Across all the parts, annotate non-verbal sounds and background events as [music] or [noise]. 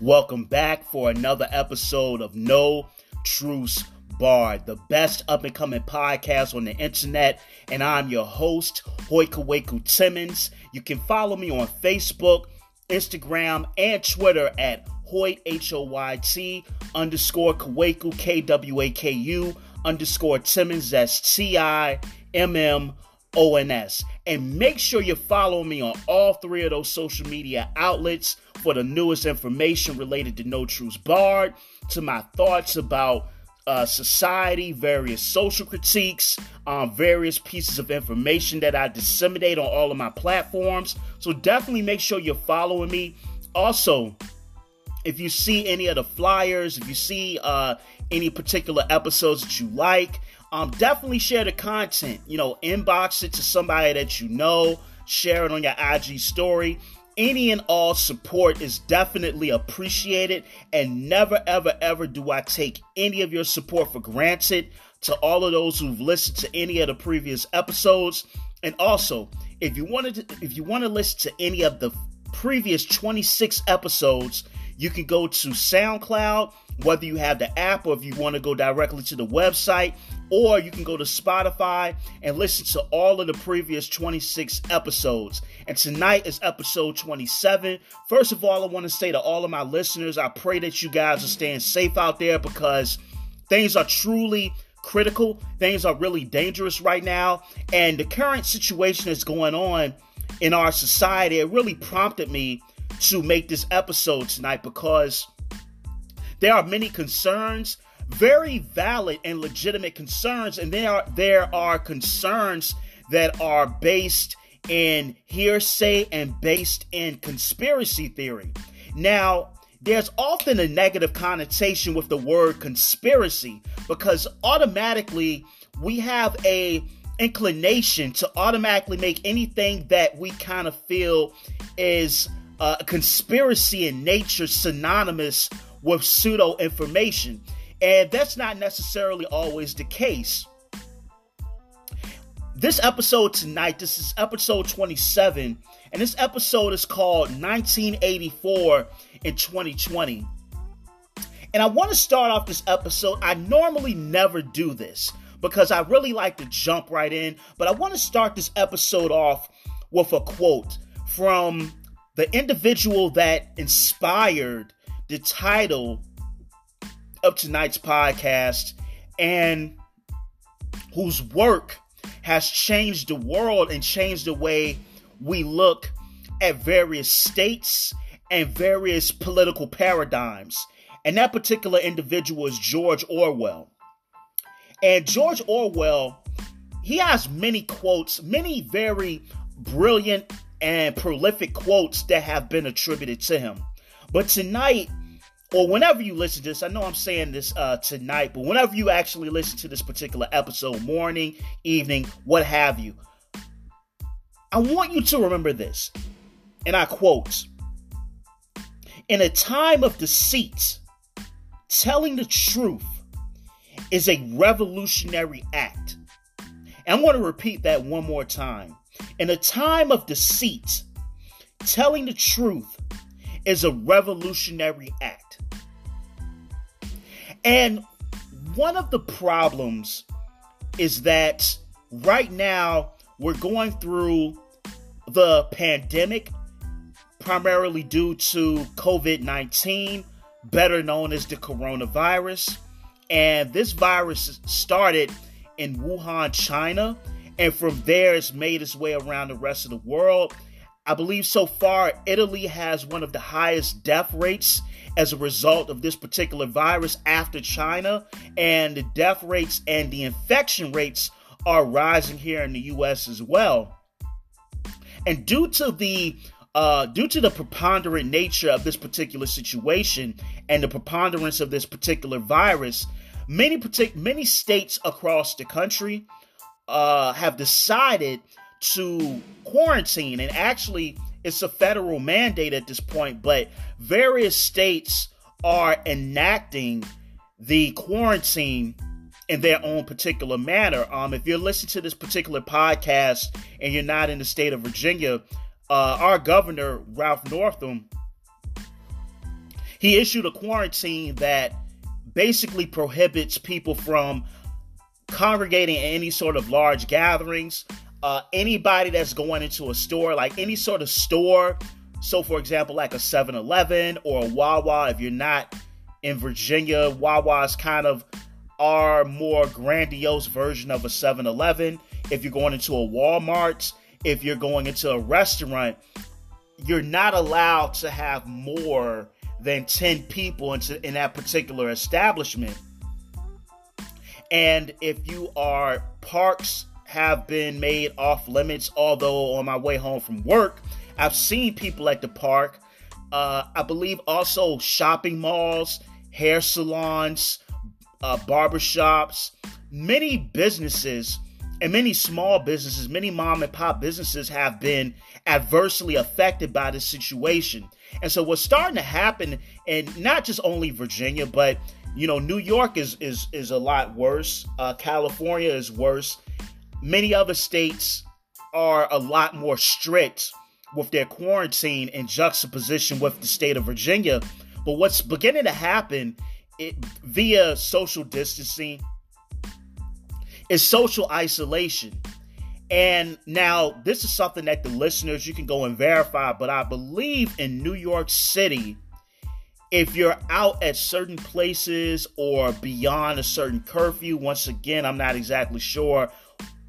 Welcome back for another episode of No Truths Barred, the best up and coming podcast on the internet. And I'm your host, Hoyt Kwaku Timmons. You can follow me on Facebook, Instagram, and Twitter at Hoyt, H O Y T underscore Kwaku, K W A K U underscore Timmons, that's T I M M O N S. And make sure you follow me on all three of those social media outlets for the newest information related to No Truths Barred, to my thoughts about uh, society, various social critiques, um, various pieces of information that I disseminate on all of my platforms. So definitely make sure you're following me. Also, if you see any of the flyers, if you see uh, any particular episodes that you like, um, definitely share the content. You know, inbox it to somebody that you know, share it on your IG story any and all support is definitely appreciated, and never, ever, ever do I take any of your support for granted. To all of those who've listened to any of the previous episodes, and also if you wanted to, if you want to listen to any of the previous 26 episodes, you can go to SoundCloud, whether you have the app or if you want to go directly to the website, or you can go to Spotify and listen to all of the previous 26 episodes. And tonight is episode 27. First of all, I want to say to all of my listeners, I pray that you guys are staying safe out there because things are truly critical. Things are really dangerous right now. And the current situation that's going on in our society, it really prompted me to make this episode tonight because there are many concerns very valid and legitimate concerns, and there are there are concerns that are based in hearsay and based in conspiracy theory. Now, there's often a negative connotation with the word conspiracy because automatically we have a inclination to automatically make anything that we kind of feel is a conspiracy in nature synonymous with pseudo information. And that's not necessarily always the case. This episode tonight, this is episode 27, and this episode is called 1984 in 2020. And I want to start off this episode. I normally never do this because I really like to jump right in, but I want to start this episode off with a quote from the individual that inspired the title of tonight's podcast and whose work has changed the world and changed the way we look at various states and various political paradigms. And that particular individual is George Orwell. And George Orwell, he has many quotes, many very brilliant and prolific quotes that have been attributed to him. But tonight, or whenever you listen to this, I know I'm saying this uh, tonight, but whenever you actually listen to this particular episode, morning, evening, what have you, I want you to remember this. And I quote In a time of deceit, telling the truth is a revolutionary act. And I'm going to repeat that one more time. In a time of deceit, telling the truth is a revolutionary act. And one of the problems is that right now we're going through the pandemic, primarily due to COVID 19, better known as the coronavirus. And this virus started in Wuhan, China, and from there it's made its way around the rest of the world. I believe so far Italy has one of the highest death rates as a result of this particular virus after China, and the death rates and the infection rates are rising here in the US as well. And due to the uh, due to the preponderant nature of this particular situation and the preponderance of this particular virus, many partic- many states across the country uh, have decided to quarantine and actually it's a federal mandate at this point, but various states are enacting the quarantine in their own particular manner. Um, if you're listening to this particular podcast and you're not in the state of Virginia, uh, our governor Ralph Northam, He issued a quarantine that basically prohibits people from congregating in any sort of large gatherings. Uh, anybody that's going into a store, like any sort of store, so for example, like a 7 Eleven or a Wawa, if you're not in Virginia, Wawa's kind of our more grandiose version of a 7 Eleven. If you're going into a Walmart, if you're going into a restaurant, you're not allowed to have more than 10 people into, in that particular establishment. And if you are, parks have been made off limits, although on my way home from work, I've seen people at the park. Uh, I believe also shopping malls, hair salons, uh, barbershops, many businesses and many small businesses, many mom and pop businesses have been adversely affected by this situation. And so what's starting to happen, and not just only Virginia, but you know, New York is is is a lot worse. Uh, California is worse. Many other states are a lot more strict with their quarantine in juxtaposition with the state of Virginia. But what's beginning to happen it, via social distancing is social isolation. And now, this is something that the listeners you can go and verify, but I believe in New York City, if you're out at certain places or beyond a certain curfew, once again, I'm not exactly sure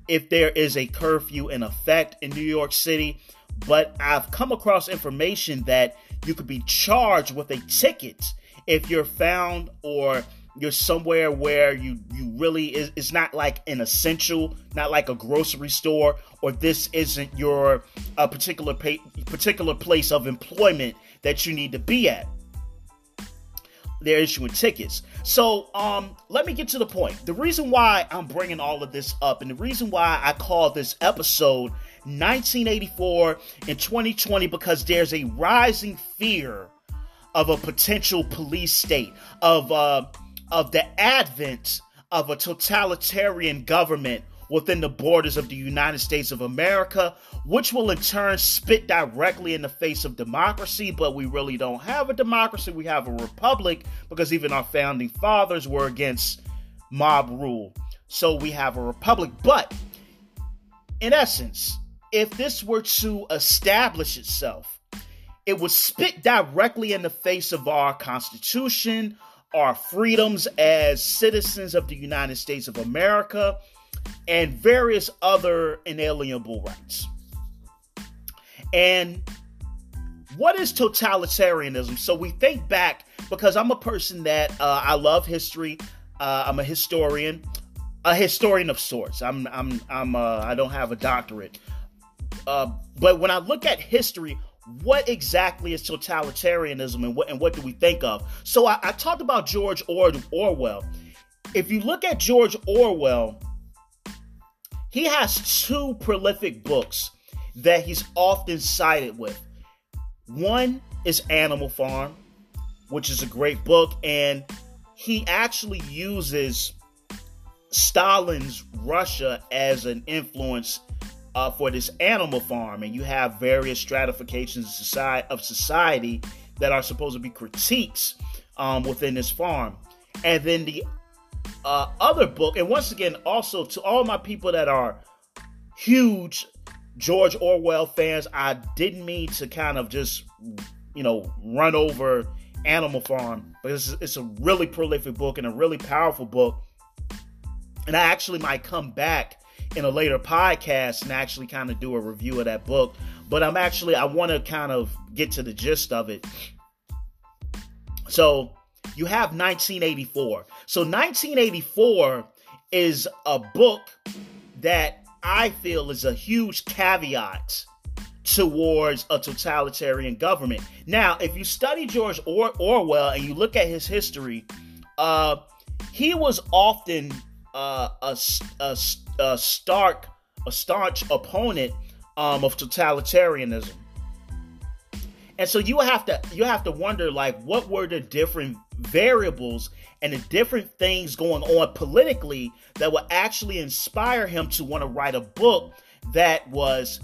if there is a curfew in effect in New York City, but I've come across information that you could be charged with a ticket if you're found or you're somewhere where you you really is it's not like an essential, not like a grocery store, or this isn't your a particular pa- particular place of employment that you need to be at. They're issuing tickets. So, um, let me get to the point. The reason why I'm bringing all of this up, and the reason why I call this episode 1984 and 2020, because there's a rising fear of a potential police state, of uh, of the advent of a totalitarian government within the borders of the United States of America, which will in turn spit directly in the face of democracy. But we really don't have a democracy, we have a republic because even our founding fathers were against mob rule. So we have a republic. But in essence, if this were to establish itself, it would spit directly in the face of our Constitution, our freedoms as citizens of the United States of America, and various other inalienable rights. And what is totalitarianism? So we think back because I'm a person that uh, I love history. Uh, I'm a historian, a historian of sorts. I'm I'm I'm uh, I don't have a doctorate, uh, but when I look at history, what exactly is totalitarianism and what and what do we think of? So I, I talked about George or- Orwell. If you look at George Orwell, he has two prolific books that he's often cited with. One is Animal Farm, which is a great book, and he actually uses Stalin's Russia as an influence uh, for this animal farm, and you have various stratifications of society, of society that are supposed to be critiques um, within this farm. And then the uh, other book, and once again, also to all my people that are huge George Orwell fans, I didn't mean to kind of just, you know, run over Animal Farm, but it's, it's a really prolific book and a really powerful book. And I actually might come back in a later podcast and actually kind of do a review of that book. But I'm actually, I want to kind of get to the gist of it. So you have 1984. So 1984 is a book that I feel is a huge caveat towards a totalitarian government. Now, if you study George or- Orwell and you look at his history, uh, he was often uh, a, a, a stark, a staunch opponent um, of totalitarianism. And so you have to you have to wonder like what were the different variables and the different things going on politically that would actually inspire him to want to write a book that was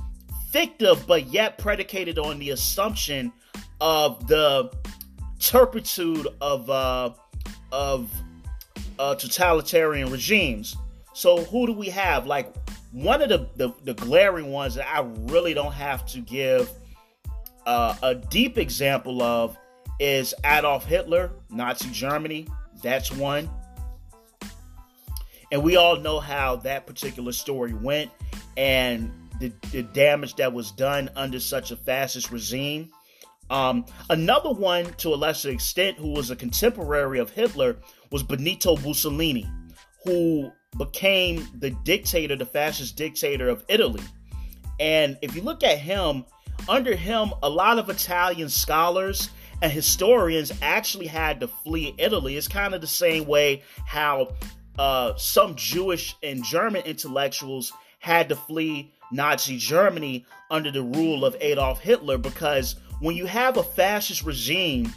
fictive but yet predicated on the assumption of the turpitude of uh, of uh, totalitarian regimes. So who do we have? Like one of the, the, the glaring ones that I really don't have to give uh, a deep example of is Adolf Hitler, Nazi Germany. That's one. And we all know how that particular story went and the, the damage that was done under such a fascist regime. Um, another one, to a lesser extent, who was a contemporary of Hitler, was Benito Mussolini, who became the dictator, the fascist dictator of Italy. And if you look at him, under him, a lot of Italian scholars and historians actually had to flee Italy. It's kind of the same way how uh, some Jewish and German intellectuals had to flee Nazi Germany under the rule of Adolf Hitler because when you have a fascist regime,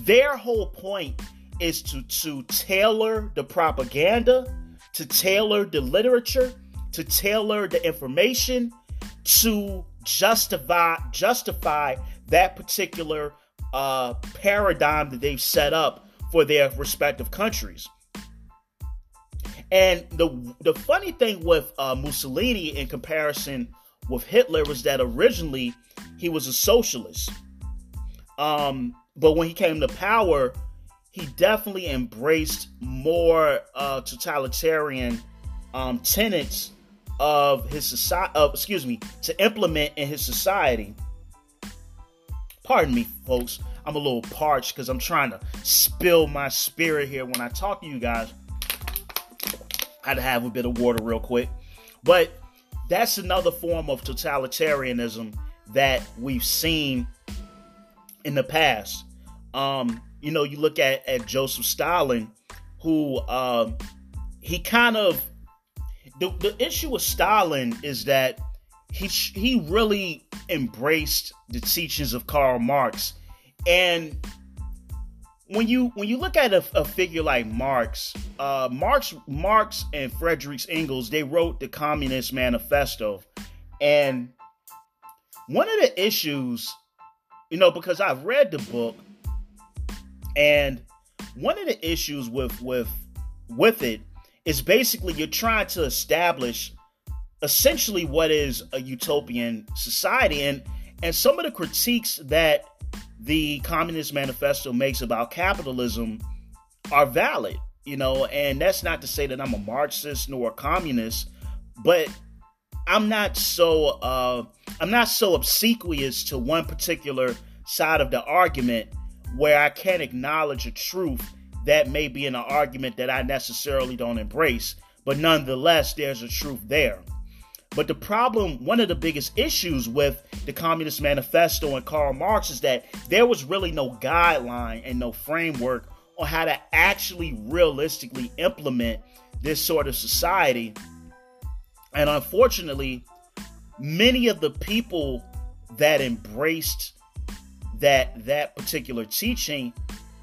their whole point is to, to tailor the propaganda, to tailor the literature, to tailor the information to justify justify that particular uh, paradigm that they've set up for their respective countries. And the the funny thing with uh, Mussolini in comparison with Hitler was that originally he was a socialist. Um, but when he came to power, he definitely embraced more uh, totalitarian um, tenets of his society. Excuse me, to implement in his society. Pardon me, folks. I'm a little parched because I'm trying to spill my spirit here when I talk to you guys. I had to have a bit of water real quick, but that's another form of totalitarianism that we've seen in the past. Um, you know, you look at, at Joseph Stalin, who uh, he kind of the, the issue with Stalin is that he he really embraced the teachings of Karl Marx, and when you when you look at a, a figure like Marx, uh, Marx Marx and Friedrich Engels they wrote the Communist Manifesto, and one of the issues, you know, because I've read the book, and one of the issues with with with it is basically you're trying to establish essentially what is a utopian society. And and some of the critiques that the communist manifesto makes about capitalism are valid you know and that's not to say that i'm a marxist nor a communist but i'm not so uh i'm not so obsequious to one particular side of the argument where I can't acknowledge a truth that may be an argument that I necessarily don't embrace, but nonetheless, there's a truth there. But the problem, one of the biggest issues with the Communist Manifesto and Karl Marx is that there was really no guideline and no framework on how to actually realistically implement this sort of society. And unfortunately, many of the people that embraced that that particular teaching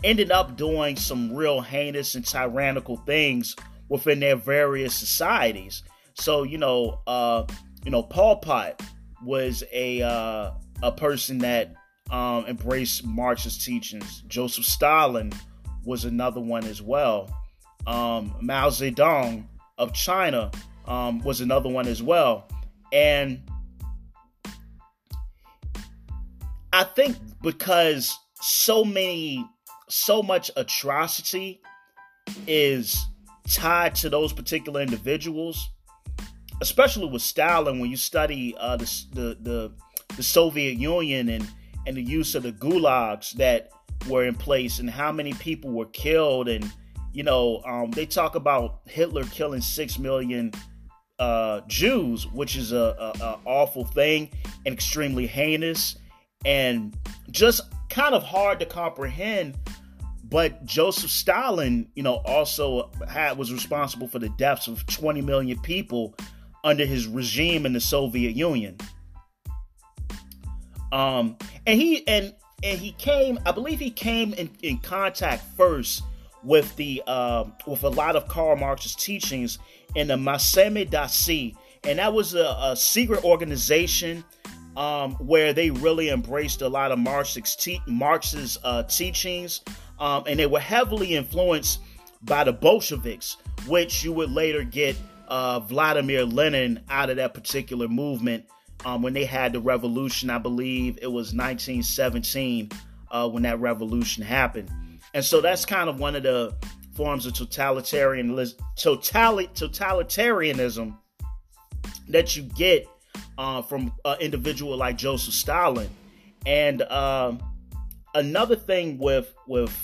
ended up doing some real heinous and tyrannical things within their various societies. So you know, uh, you know, Pol Pot was a uh, a person that um, embraced Marxist teachings. Joseph Stalin was another one as well. Um, Mao Zedong of China um, was another one as well, and I think because so many, so much atrocity is tied to those particular individuals, especially with Stalin. When you study uh, the, the the the Soviet Union and and the use of the gulags that were in place and how many people were killed and you know um, they talk about Hitler killing six million uh, Jews, which is a, a, a awful thing and extremely heinous and just kind of hard to comprehend. But Joseph Stalin, you know, also had was responsible for the deaths of 20 million people under his regime in the Soviet Union. Um, and he and and he came, I believe he came in, in contact first with the uh, with a lot of Karl Marx's teachings in the Mesame Dasi, and that was a, a secret organization um, where they really embraced a lot of Marx's, te- Marx's uh, teachings, um, and they were heavily influenced by the Bolsheviks, which you would later get uh, Vladimir Lenin out of that particular movement um, when they had the revolution. I believe it was 1917 uh, when that revolution happened. And so that's kind of one of the forms of totalitarian totali- totalitarianism that you get uh, from an individual like Joseph Stalin. And uh, another thing with with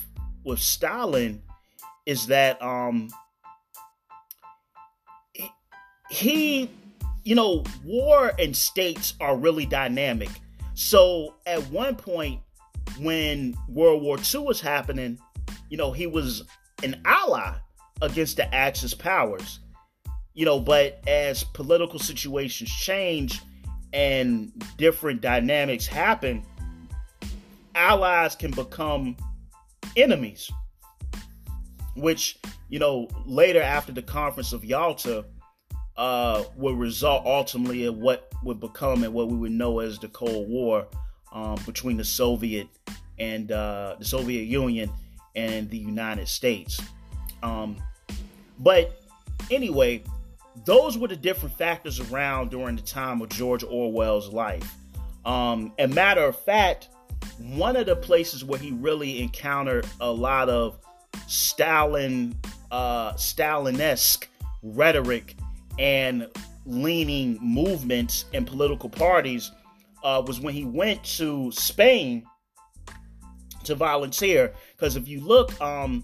with Stalin is that um, he, you know, war and states are really dynamic. So at one point, when World War II was happening, you know, he was an ally against the Axis powers. You know, but as political situations change and different dynamics happen, allies can become enemies. Which, you know, later after the Conference of Yalta, uh, would result ultimately in what would become and what we would know as the Cold War um, between the Soviet and uh, the Soviet Union and the United States. Um, but anyway, those were the different factors around during the time of George Orwell's life. Um, and matter of fact, one of the places where he really encountered a lot of Stalin, uh, Stalinesque rhetoric and leaning movements and political parties uh, was when he went to Spain to volunteer. Because if you look, um,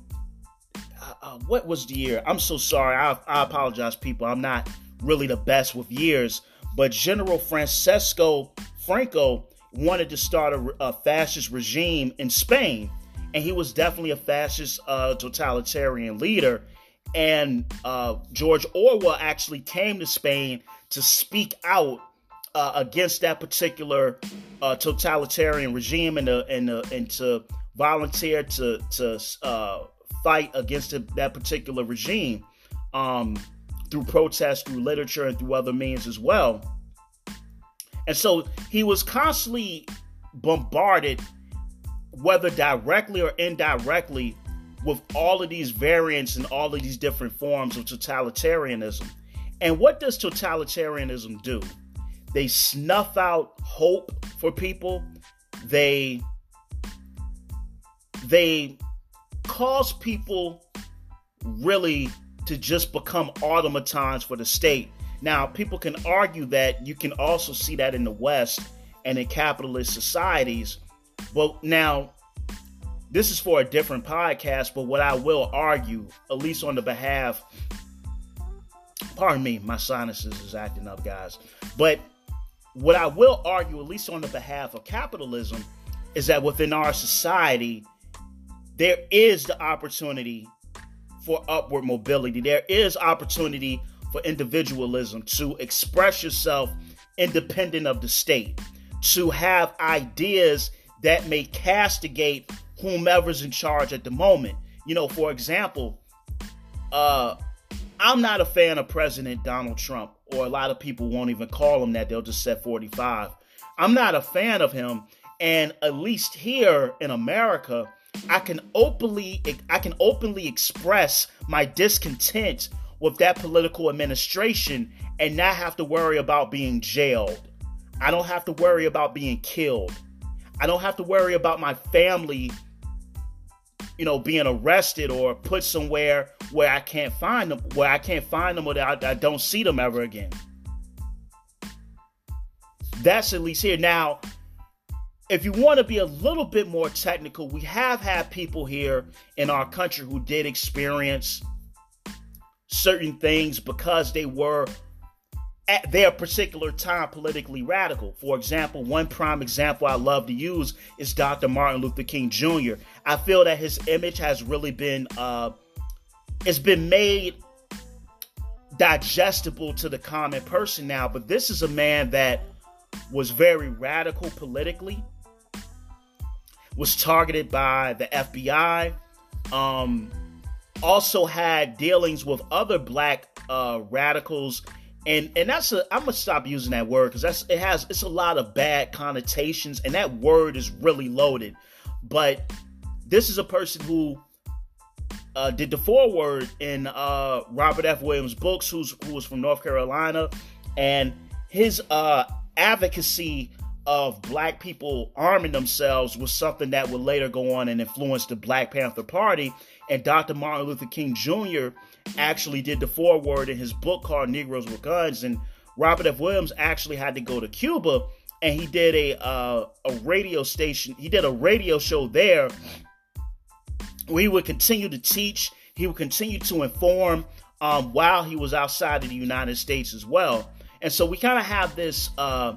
uh, what was the year? I'm so sorry. I, I apologize, people. I'm not really the best with years. But General Francisco Franco wanted to start a, a fascist regime in Spain. And he was definitely a fascist uh, totalitarian leader. And uh, George Orwell actually came to Spain to speak out uh, against that particular uh, totalitarian regime and, uh, and, uh, and to volunteer to, to fight against that particular regime um, through protest, through literature, and through other means as well. And so he was constantly bombarded, whether directly or indirectly, with all of these variants and all of these different forms of totalitarianism. And what does totalitarianism do? They snuff out hope for people. They they cause people really to just become automatons for the state. Now, people can argue that you can also see that in the West and in capitalist societies. But now, this is for a different podcast, but what I will argue, at least on the behalf, pardon me, my sinuses is acting up, guys. But what I will argue, at least on the behalf of capitalism, is that within our society, there is the opportunity for upward mobility. There is opportunity for individualism to express yourself independent of the state, to have ideas that may castigate whomever's in charge at the moment. You know, for example, uh, I'm not a fan of President Donald Trump, or a lot of people won't even call him that. They'll just say 45. I'm not a fan of him. And at least here in America, I can openly I can openly express my discontent with that political administration and not have to worry about being jailed. I don't have to worry about being killed. I don't have to worry about my family you know, being arrested or put somewhere where I can't find them, where I can't find them or I, I don't see them ever again. That's at least here. Now, if you want to be a little bit more technical, we have had people here in our country who did experience certain things because they were at their particular time politically radical. For example, one prime example I love to use is Dr. Martin Luther King Jr. I feel that his image has really been uh, it's been made digestible to the common person now. But this is a man that was very radical politically, was targeted by the FBI, um, also had dealings with other black uh, radicals and and that's a I'm gonna stop using that word because that's it has it's a lot of bad connotations, and that word is really loaded. But this is a person who uh, did the foreword in uh, Robert F. Williams' books, who's who was from North Carolina, and his uh, advocacy of black people arming themselves was something that would later go on and influence the Black Panther Party. And Dr. Martin Luther King Jr. actually did the foreword in his book called Negroes with Guns. And Robert F. Williams actually had to go to Cuba and he did a uh, a radio station. He did a radio show there. Where he would continue to teach. He would continue to inform um, while he was outside of the United States as well. And so we kind of have this uh,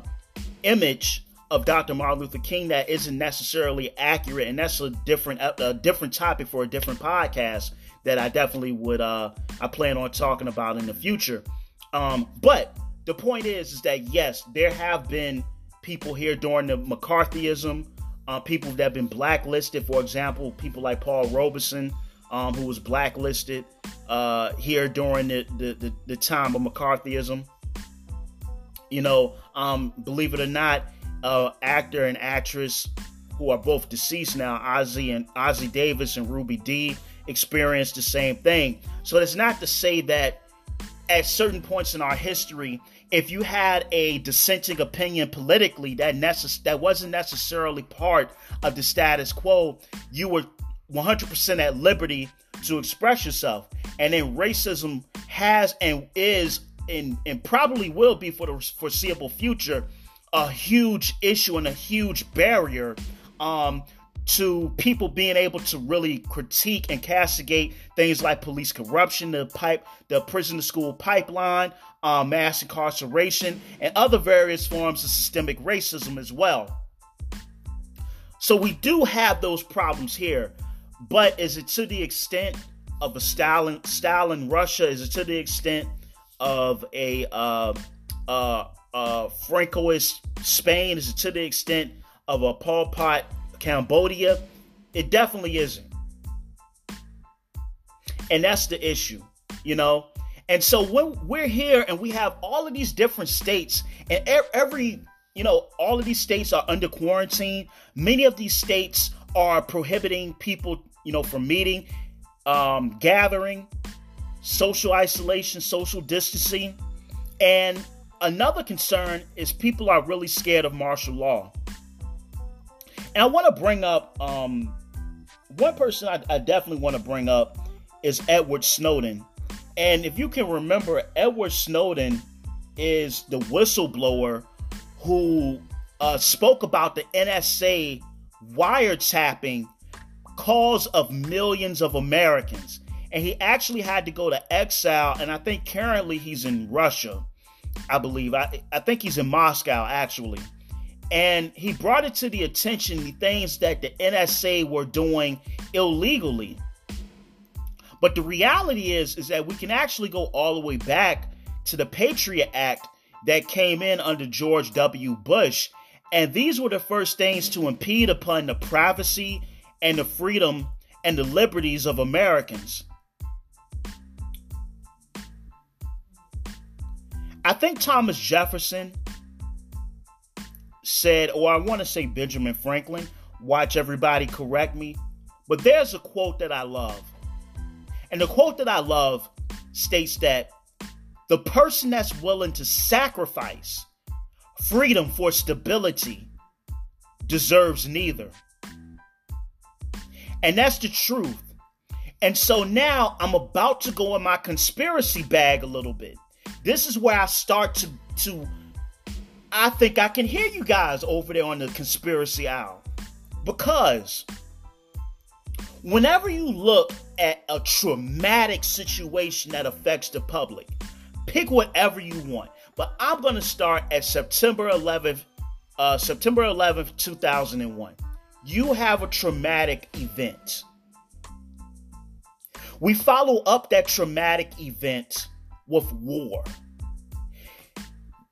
image of Dr. Martin Luther King that isn't necessarily accurate, and that's a different a different topic for a different podcast that I definitely would uh, I plan on talking about in the future. Um, but the point is, is that yes, there have been people here during the McCarthyism, uh, people that have been blacklisted. For example, people like Paul Robeson, um, who was blacklisted uh, here during the, the, the, the time of McCarthyism. You know, um, believe it or not, uh, actor and actress who are both deceased now, Ossie and Ossie Davis and Ruby Dee, experienced the same thing. So it's not to say that at certain points in our history, if you had a dissenting opinion politically that necess- that wasn't necessarily part of the status quo, you were 100% at liberty to express yourself. And then racism has and is and, and probably will be for the foreseeable future a huge issue and a huge barrier um, to people being able to really critique and castigate things like police corruption, the pipe, the prison to school pipeline, uh, mass incarceration, and other various forms of systemic racism as well. So we do have those problems here, but is it to the extent of a Stalin, Stalin Russia? Is it to the extent of a uh, uh, uh, Francoist Spain? Is it to the extent of a Pol Pot Cambodia? It definitely isn't. And that's the issue, you know? And so when we're here and we have all of these different states, and every, you know, all of these states are under quarantine. Many of these states are prohibiting people, you know, from meeting, um, gathering, social isolation, social distancing. And another concern is people are really scared of martial law. And I want to bring up um, one person I, I definitely want to bring up is Edward Snowden. And if you can remember, Edward Snowden is the whistleblower who uh, spoke about the NSA wiretapping cause of millions of Americans. And he actually had to go to exile, and I think currently he's in Russia, I believe. I, I think he's in Moscow, actually. And he brought it to the attention the things that the NSA were doing illegally. But the reality is, is that we can actually go all the way back to the Patriot Act that came in under George W. Bush. And these were the first things to impede upon the privacy and the freedom and the liberties of Americans. I think Thomas Jefferson said, or I want to say Benjamin Franklin, watch everybody correct me, but there's a quote that I love. And the quote that I love states that the person that's willing to sacrifice freedom for stability deserves neither. And that's the truth. And so now I'm about to go in my conspiracy bag a little bit. This is where I start to to I think I can hear you guys over there on the conspiracy owl. Because whenever you look at a traumatic situation that affects the public, pick whatever you want. But I'm going to start at September 11th, uh, September 11th, 2001. You have a traumatic event. We follow up that traumatic event with war.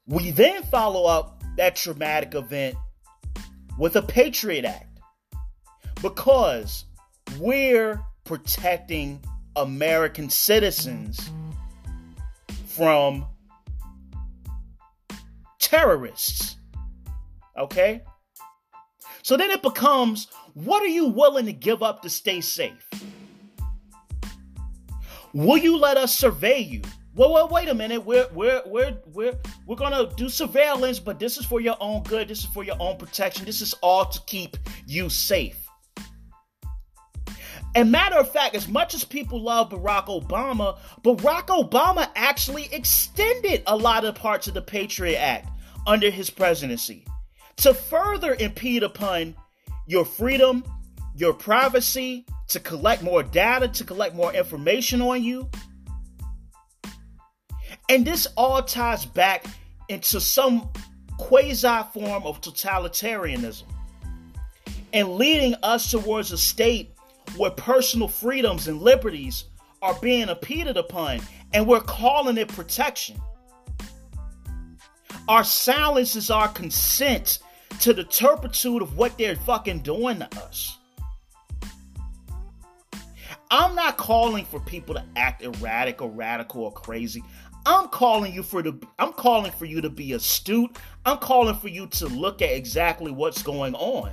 We then follow up that traumatic event with a Patriot Act because we're protecting American citizens from terrorists. Okay? So then it becomes what are you willing to give up to stay safe? Will you let us survey you? Well, well, wait a minute. We're we're we're we're we're gonna do surveillance, but this is for your own good. This is for your own protection. This is all to keep you safe. And matter of fact, as much as people love Barack Obama, Barack Obama actually extended a lot of parts of the Patriot Act under his presidency to further impede upon your freedom, your privacy, to collect more data, to collect more information on you. And this all ties back into some quasi form of totalitarianism and leading us towards a state where personal freedoms and liberties are being impeded upon, and we're calling it protection. Our silence is our consent to the turpitude of what they're fucking doing to us. I'm not calling for people to act erratic or radical or crazy. I'm calling you for the I'm calling for you to be astute. I'm calling for you to look at exactly what's going on.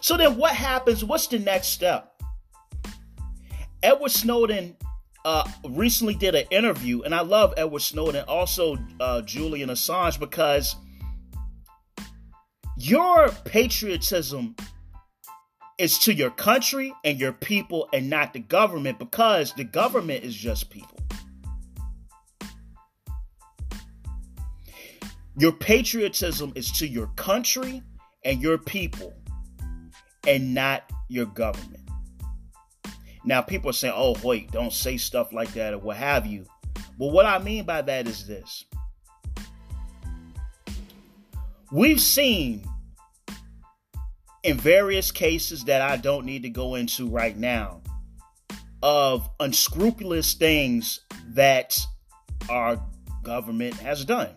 So then what happens? What's the next step? Edward Snowden uh, recently did an interview, and I love Edward Snowden, also uh, Julian Assange, because your patriotism is to your country and your people and not the government, because the government is just people. Your patriotism is to your country and your people and not your government. Now, people are saying, oh, wait, don't say stuff like that or what have you. But what I mean by that is this we've seen in various cases that I don't need to go into right now of unscrupulous things that our government has done.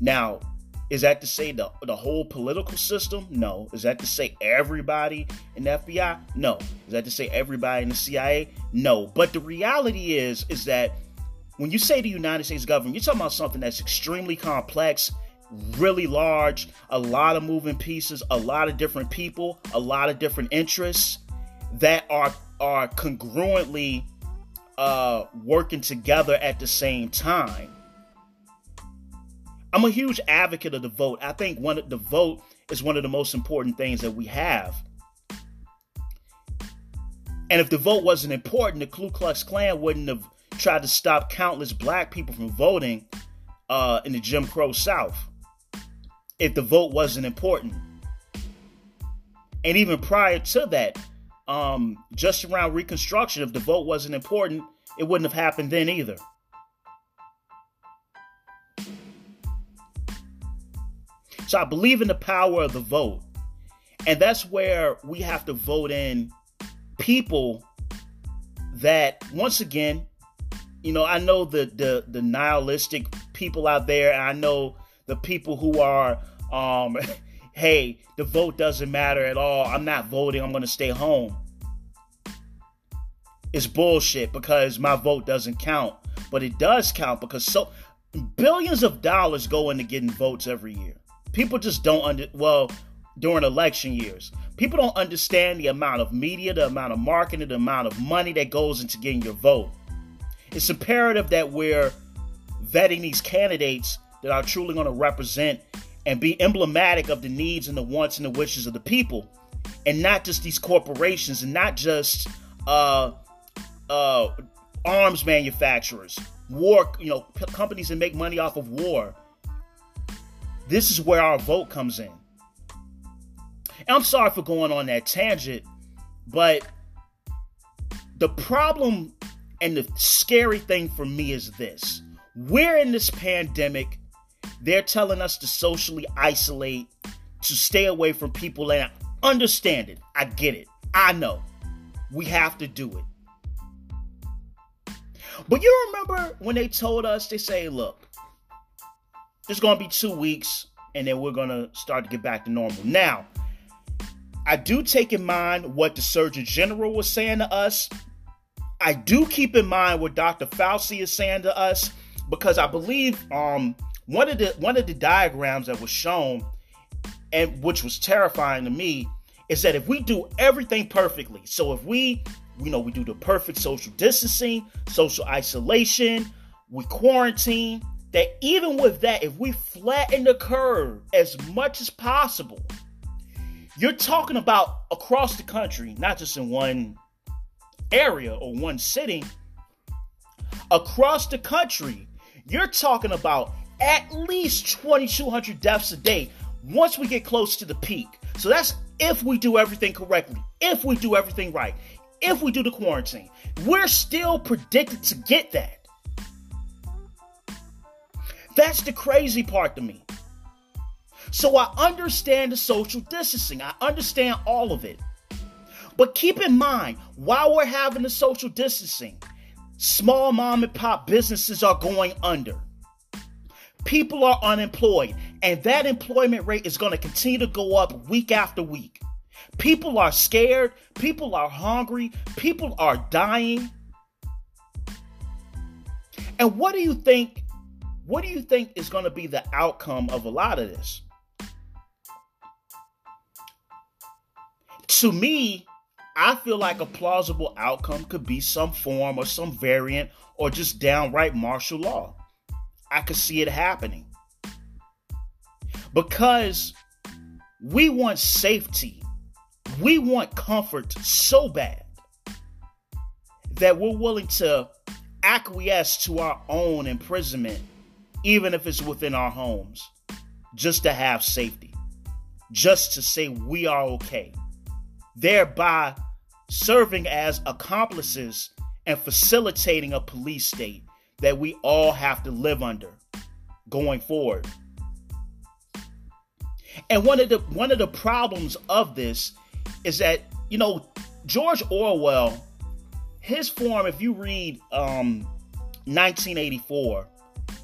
Now, is that to say the, the whole political system? No. Is that to say everybody in the FBI? No. Is that to say everybody in the CIA? No. But the reality is, is that when you say the United States government, you're talking about something that's extremely complex, really large, a lot of moving pieces, a lot of different people, a lot of different interests that are are congruently uh, working together at the same time. I'm a huge advocate of the vote. I think one of the vote is one of the most important things that we have. And if the vote wasn't important, the Ku Klux Klan wouldn't have tried to stop countless black people from voting uh, in the Jim Crow South. If the vote wasn't important. And even prior to that, um, just around Reconstruction, if the vote wasn't important, it wouldn't have happened then either. So I believe in the power of the vote. And that's where we have to vote in people that once again, you know, I know the the the nihilistic people out there, and I know the people who are um hey, the vote doesn't matter at all. I'm not voting. I'm going to stay home. It's bullshit because my vote doesn't count, but it does count because so billions of dollars go into getting votes every year people just don't under well during election years. People don't understand the amount of media, the amount of marketing, the amount of money that goes into getting your vote. It's imperative that we're vetting these candidates that are truly going to represent and be emblematic of the needs and the wants and the wishes of the people, and not just these corporations and not just uh, uh, arms manufacturers, war, you know, p- companies that make money off of war, this is where our vote comes in. And I'm sorry for going on that tangent, but the problem and the scary thing for me is this we're in this pandemic. They're telling us to socially isolate, to stay away from people, and I understand it. I get it. I know. We have to do it. But you remember when they told us, they say, look, it's going to be two weeks, and then we're going to start to get back to normal. Now, I do take in mind what the Surgeon General was saying to us. I do keep in mind what Dr. Fauci is saying to us. because I believe um, one of the one of the diagrams that was shown, and which was terrifying to me, is that if we do everything perfectly, so if we you know we do the perfect social distancing, social isolation, we quarantine, that even with that, if we flatten the curve as much as possible, you're talking about across the country, not just in one area or one city. Across the country, you're talking about at least 2,200 deaths a day once we get close to the peak. So that's if we do everything correctly, if we do everything right, if we do the quarantine. We're still predicted to get that. That's the crazy part to me. So I understand the social distancing, I understand all of it. But keep in mind, while we're having the social distancing, small mom and pop businesses are going under. People are unemployed, and that employment rate is going to continue to go up week after week. People are scared, people are hungry, people are dying. And what do you think what do you think is going to be the outcome of a lot of this? To me, I feel like a plausible outcome could be some form or some variant or just downright martial law. I could see it happening. Because we want safety, we want comfort so bad that we're willing to acquiesce to our own imprisonment even if it's within our homes, just to have safety, just to say we are okay, thereby serving as accomplices and facilitating a police state that we all have to live under going forward. And one of the one of the problems of this is that you know George Orwell, his form, if you read um, 1984,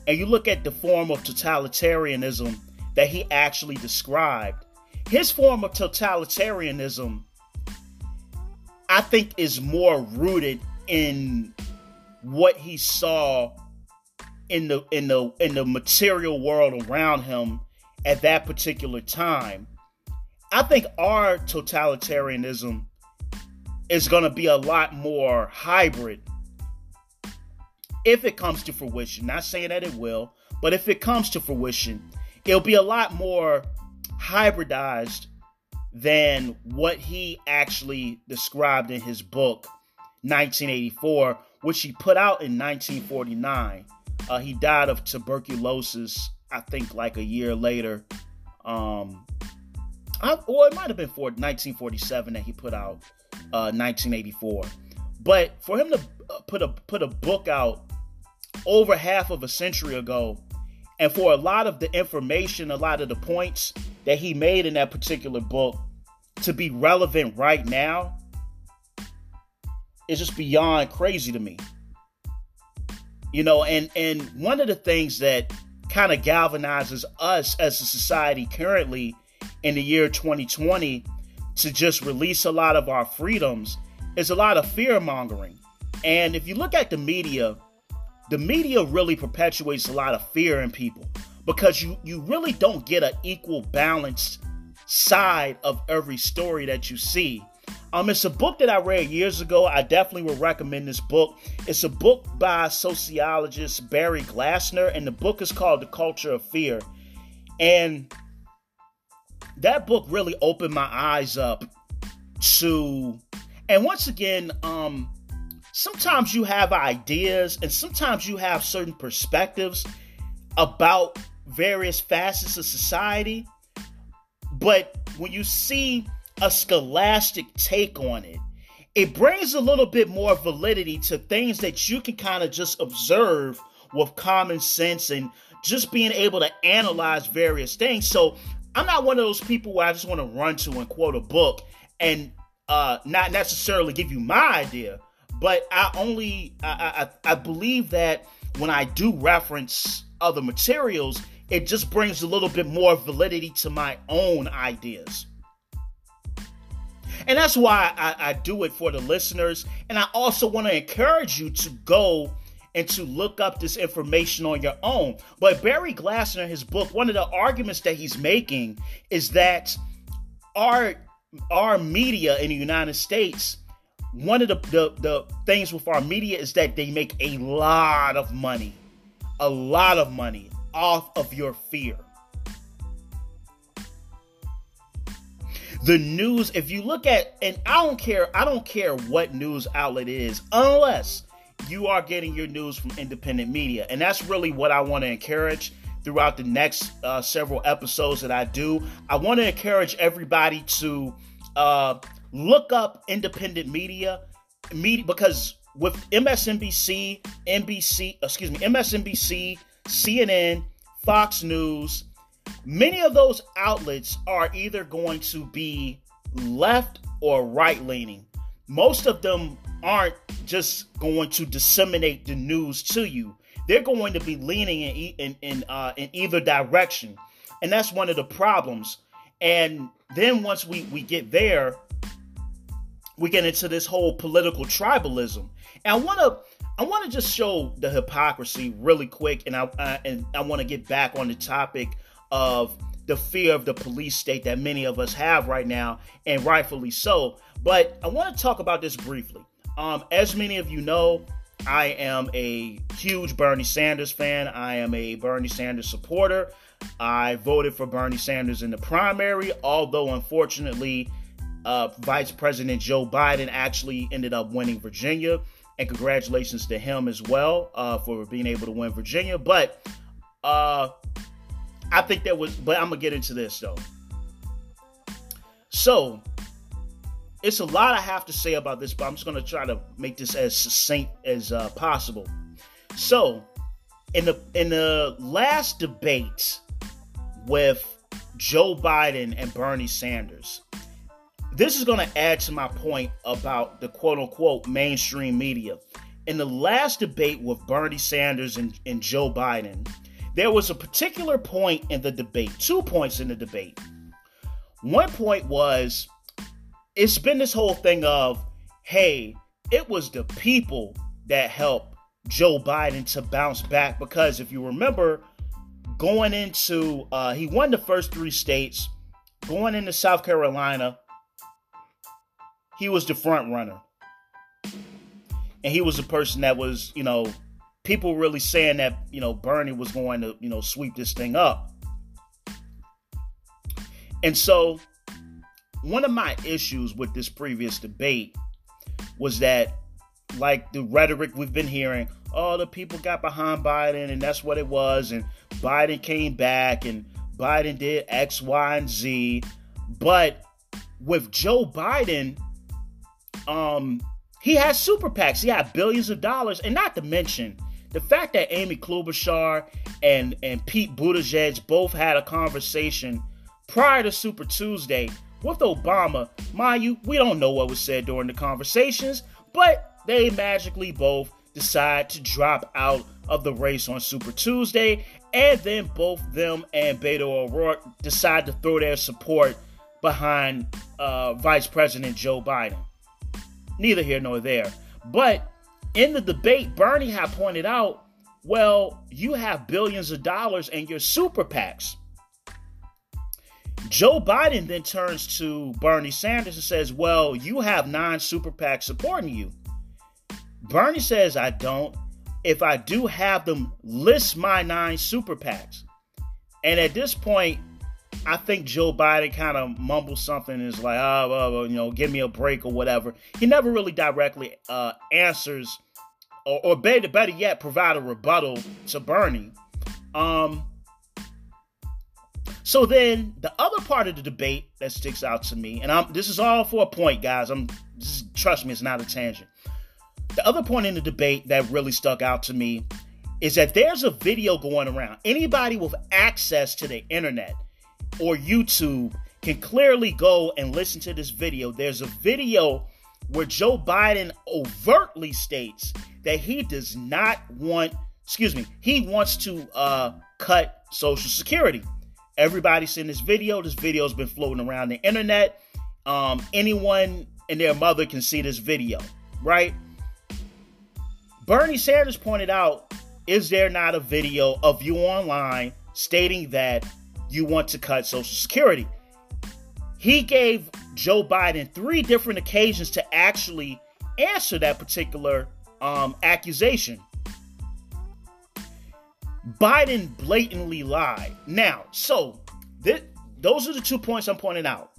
and you look at the form of totalitarianism that he actually described, his form of totalitarianism, I think, is more rooted in what he saw in the in the in the material world around him at that particular time. I think our totalitarianism is going to be a lot more hybrid if it comes to fruition. Not saying that it will, but if it comes to fruition, it'll be a lot more hybridized than what he actually described in his book 1984 which he put out in 1949 uh, he died of tuberculosis i think like a year later um I, or it might have been for 1947 that he put out uh, 1984 but for him to uh, put a put a book out over half of a century ago. And for a lot of the information, a lot of the points that he made in that particular book to be relevant right now is just beyond crazy to me. You know, and and one of the things that kind of galvanizes us as a society currently in the year 2020 to just release a lot of our freedoms is a lot of fear mongering. And if you look at the media, the media really perpetuates a lot of fear in people because you you really don't get an equal balanced side of every story that you see. Um, it's a book that I read years ago. I definitely would recommend this book. It's a book by sociologist Barry Glassner, and the book is called The Culture of Fear. And that book really opened my eyes up to, and once again, um, sometimes you have ideas and sometimes you have certain perspectives about various facets of society. But when you see a scholastic take on it, it brings a little bit more validity to things that you can kind of just observe with common sense and just being able to analyze various things. So I'm not one of those people where I just want to run to and quote a book and uh, not necessarily give you my idea, but I only I, I, I believe that when I do reference other materials, it just brings a little bit more validity to my own ideas. And that's why I, I do it for the listeners. And I also want to encourage you to go and to look up this information on your own. But Barry Glassner, in his book, one of the arguments that he's making is that our our media in the United States, one of the, the, the things with our media is that they make a lot of money, a lot of money off of your fear. The news, if you look at, and I don't care, I don't care what news outlet is, unless you are getting your news from independent media. And that's really what I want to encourage throughout the next uh, several episodes that I do. I want to encourage everybody to uh, look up independent media, media because with MSNBC, NBC, excuse me, MSNBC, CNN, Fox News, many of those outlets are either going to be left or right leaning. Most of them aren't just going to disseminate the news to you. They're going to be leaning in in in, uh, in either direction, and that's one of the problems. And then once we we get there, we get into this whole political tribalism. And I want to I want to just show the hypocrisy really quick, and I uh, and I want to get back on the topic of the fear of the police state that many of us have right now, and rightfully so. But I want to talk about this briefly. Um, as many of you know, I am a huge Bernie Sanders fan. I am a Bernie Sanders supporter. I voted for Bernie Sanders in the primary, although unfortunately, uh, Vice President Joe Biden actually ended up winning Virginia. And congratulations to him as well uh, for being able to win Virginia. But uh, I think that was, but I'm gonna get into this though. So it's a lot I have to say about this, but I'm just gonna try to make this as succinct as uh, possible. So, in the in the last debate with Joe Biden and Bernie Sanders, this is gonna add to my point about the quote unquote mainstream media. In the last debate with Bernie Sanders and, and Joe Biden, there was a particular point in the debate, two points in the debate. One point was it's been this whole thing of, hey, it was the people that helped Joe Biden to bounce back because if you remember, going into uh, he won the first three states, going into South Carolina, he was the front runner, and he was the person that was you know people really saying that you know Bernie was going to you know sweep this thing up. And so one of my issues with this previous debate was that like the rhetoric we've been hearing, oh the people got behind Biden and that's what it was and Biden came back and Biden did X, Y, and Z. But with Joe Biden, um, he has super PACs. He had billions of dollars, and not to mention the fact that Amy Klobuchar and, and Pete Buttigieg both had a conversation prior to Super Tuesday with Obama, mind you, we don't know what was said during the conversations, but they magically both decide to drop out of the race on Super Tuesday, and then both them and Beto O'Rourke decide to throw their support behind uh, Vice President Joe Biden. Neither here nor there. But in the debate, Bernie had pointed out, well, you have billions of dollars and your super PACs. Joe Biden then turns to Bernie Sanders and says, Well, you have nine super PACs supporting you. Bernie says, I don't. If I do have them, list my nine super PACs. And at this point, I think Joe Biden kind of mumbles something and is like, oh, well, you know, give me a break or whatever. He never really directly uh, answers or, or better, better yet, provide a rebuttal to Bernie. Um, so then the other part of the debate that sticks out to me, and I'm this is all for a point, guys. I'm trust me, it's not a tangent. The other point in the debate that really stuck out to me is that there's a video going around. Anybody with access to the internet or YouTube can clearly go and listen to this video. There's a video where Joe Biden overtly states that he does not want, excuse me, he wants to uh, cut Social Security. Everybody's seen this video. This video has been floating around the internet. Um, anyone and their mother can see this video, right? Bernie Sanders pointed out is there not a video of you online stating that you want to cut Social Security? He gave Joe Biden three different occasions to actually answer that particular um, accusation. Biden blatantly lied. Now, so th- those are the two points I'm pointing out.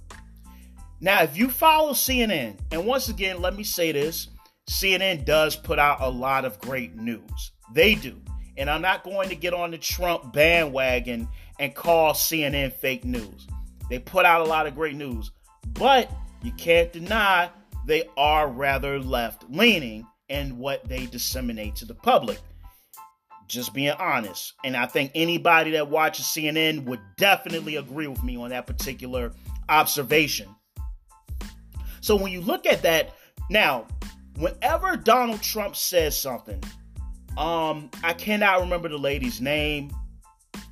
Now, if you follow CNN, and once again, let me say this CNN does put out a lot of great news. They do. And I'm not going to get on the Trump bandwagon and call CNN fake news. They put out a lot of great news. But you can't deny they are rather left leaning in what they disseminate to the public. Just being honest. And I think anybody that watches CNN would definitely agree with me on that particular observation. So when you look at that, now, whenever Donald Trump says something, um, I cannot remember the lady's name,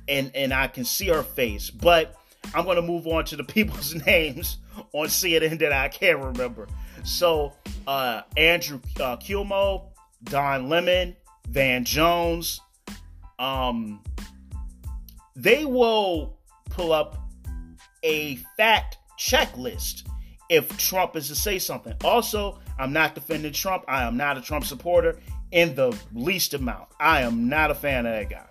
and and I can see her face, but I'm gonna move on to the [laughs] people's names on CNN that I can't remember. So uh, Andrew uh, Cuomo, Don Lemon, Van Jones, um, they will pull up a fact checklist if Trump is to say something. Also, I'm not defending Trump. I am not a Trump supporter in the least amount. I am not a fan of that guy.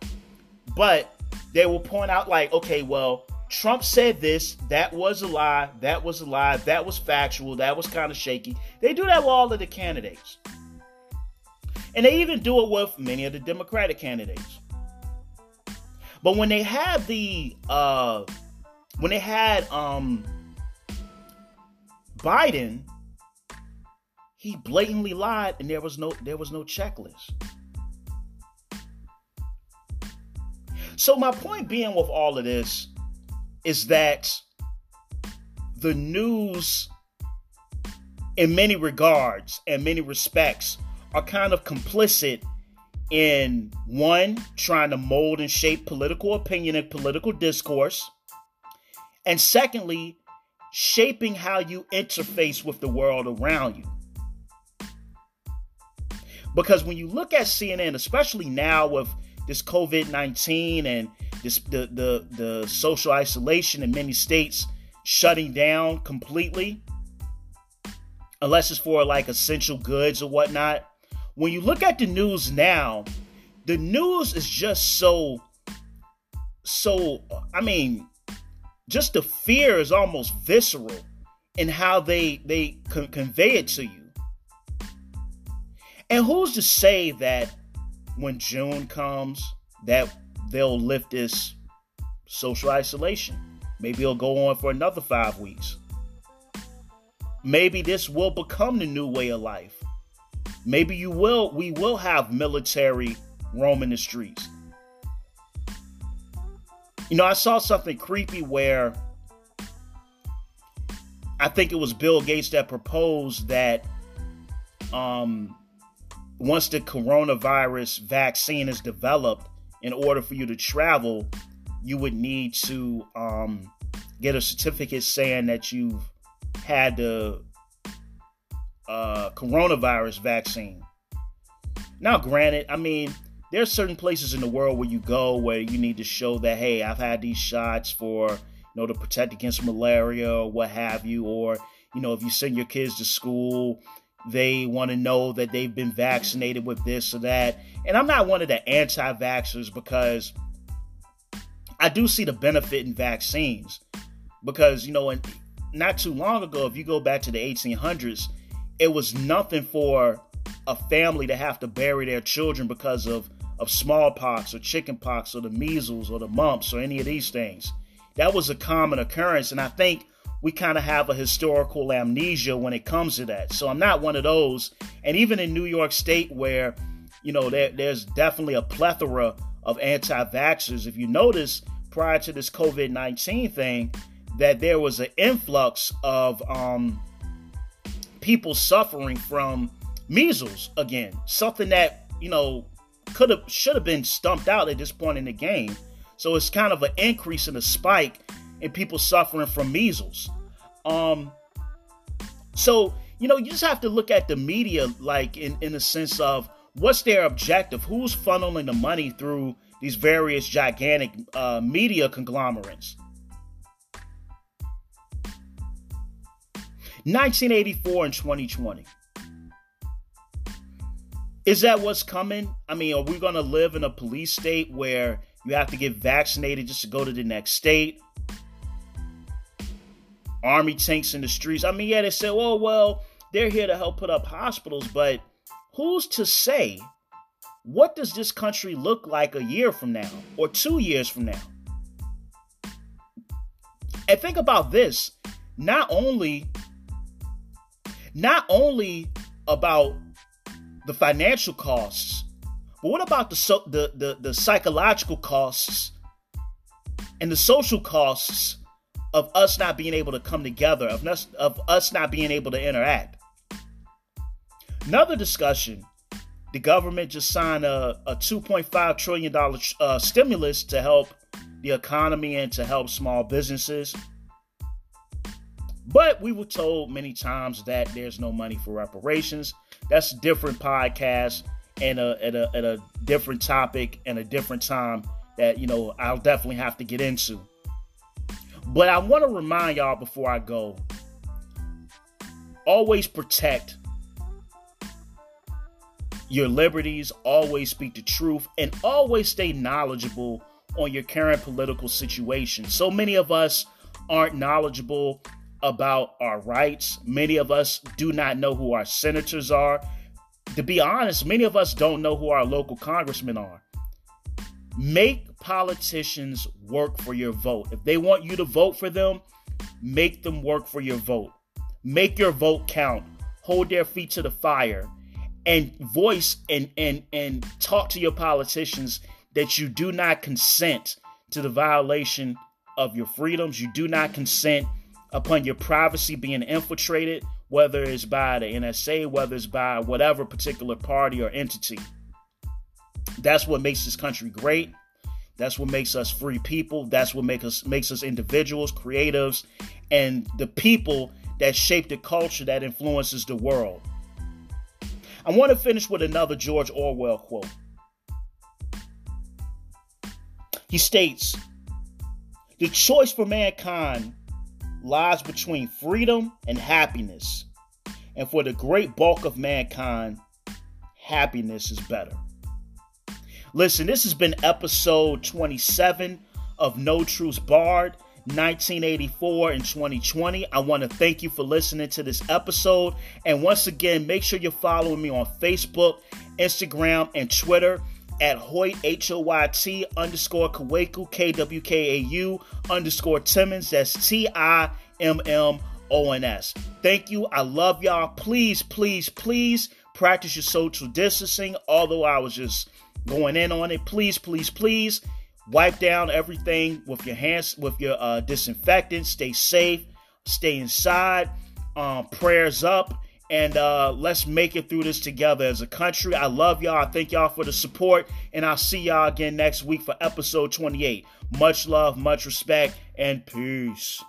But they will point out, like, okay, well, Trump said this, that was a lie, that was a lie, that was factual, that was kind of shaky. They do that with all of the candidates. And they even do it with many of the Democratic candidates. But when they had the uh when they had um Biden, he blatantly lied and there was no there was no checklist. So my point being with all of this is that the news, in many regards and many respects, are kind of complicit in one, trying to mold and shape political opinion and political discourse, and secondly, shaping how you interface with the world around you. Because when you look at CNN, especially now with this COVID 19 and this, the, the, the social isolation in many states shutting down completely, unless it's for like essential goods or whatnot. When you look at the news now, the news is just so, so, I mean, just the fear is almost visceral in how they they convey it to you. And who's to say that when June comes that they'll lift this social isolation. Maybe it'll go on for another five weeks. Maybe this will become the new way of life. Maybe you will we will have military roaming the streets. You know, I saw something creepy where I think it was Bill Gates that proposed that um, once the coronavirus vaccine is developed, in order for you to travel, you would need to um, get a certificate saying that you've had the uh, coronavirus vaccine. Now, granted, I mean, there are certain places in the world where you go where you need to show that, hey, I've had these shots for, you know, to protect against malaria or what have you, or, you know, if you send your kids to school, they want to know that they've been vaccinated with this or that. And I'm not one of the anti vaxxers because I do see the benefit in vaccines. Because, you know, not too long ago, if you go back to the 1800s, it was nothing for a family to have to bury their children because of, of smallpox or chickenpox or the measles or the mumps or any of these things. That was a common occurrence. And I think we kind of have a historical amnesia when it comes to that. So I'm not one of those. And even in New York State, where you know there, there's definitely a plethora of anti-vaxxers. If you notice, prior to this COVID-19 thing, that there was an influx of um, people suffering from measles again, something that you know could have should have been stumped out at this point in the game. So it's kind of an increase in a spike in people suffering from measles. Um, so you know, you just have to look at the media like in in the sense of What's their objective? Who's funneling the money through these various gigantic uh, media conglomerates? 1984 and 2020. Is that what's coming? I mean, are we going to live in a police state where you have to get vaccinated just to go to the next state? Army tanks in the streets. I mean, yeah, they say, oh, well, they're here to help put up hospitals, but who's to say what does this country look like a year from now or two years from now? And think about this not only not only about the financial costs, but what about the so, the, the the psychological costs and the social costs of us not being able to come together, of us of us not being able to interact? Another discussion: the government just signed a, a 2.5 trillion dollar uh, stimulus to help the economy and to help small businesses. But we were told many times that there's no money for reparations that's a different podcast and a, and a, and a different topic and a different time that you know I'll definitely have to get into. But I want to remind y'all before I go always protect your liberties, always speak the truth, and always stay knowledgeable on your current political situation. So many of us aren't knowledgeable about our rights. Many of us do not know who our senators are. To be honest, many of us don't know who our local congressmen are. Make politicians work for your vote. If they want you to vote for them, make them work for your vote. Make your vote count. Hold their feet to the fire and voice and and and talk to your politicians that you do not consent to the violation of your freedoms. You do not consent upon your privacy being infiltrated, whether it's by the NSA, whether it's by whatever particular party or entity. That's what makes this country great. That's what makes us free people. That's what makes us makes us individuals, creatives, and the people that shape the culture that influences the world. I want to finish with another George Orwell quote. He states, "The choice for mankind lies between freedom and happiness. And for the great bulk of mankind, happiness is better. Listen, this has been episode 27 of No Truths Barred. 1984 and 2020. I want to thank you for listening to this episode. And once again, make sure you're following me on Facebook, Instagram, and Twitter at Hoyt, H O Y T underscore Kwaku, K W K A U underscore Timmons. That's T I M M O N S. Thank you. I love y'all. Please, please, please practice your social distancing. Although I was just going in on it, please, please, please wipe down everything with your hands, with your uh, disinfectant. Stay safe. Stay inside. Um, prayers up and uh, let's make it through this together as a country. I love y'all. I thank y'all for the support, and I'll see y'all again next week for episode 28. Much love, much respect, and peace.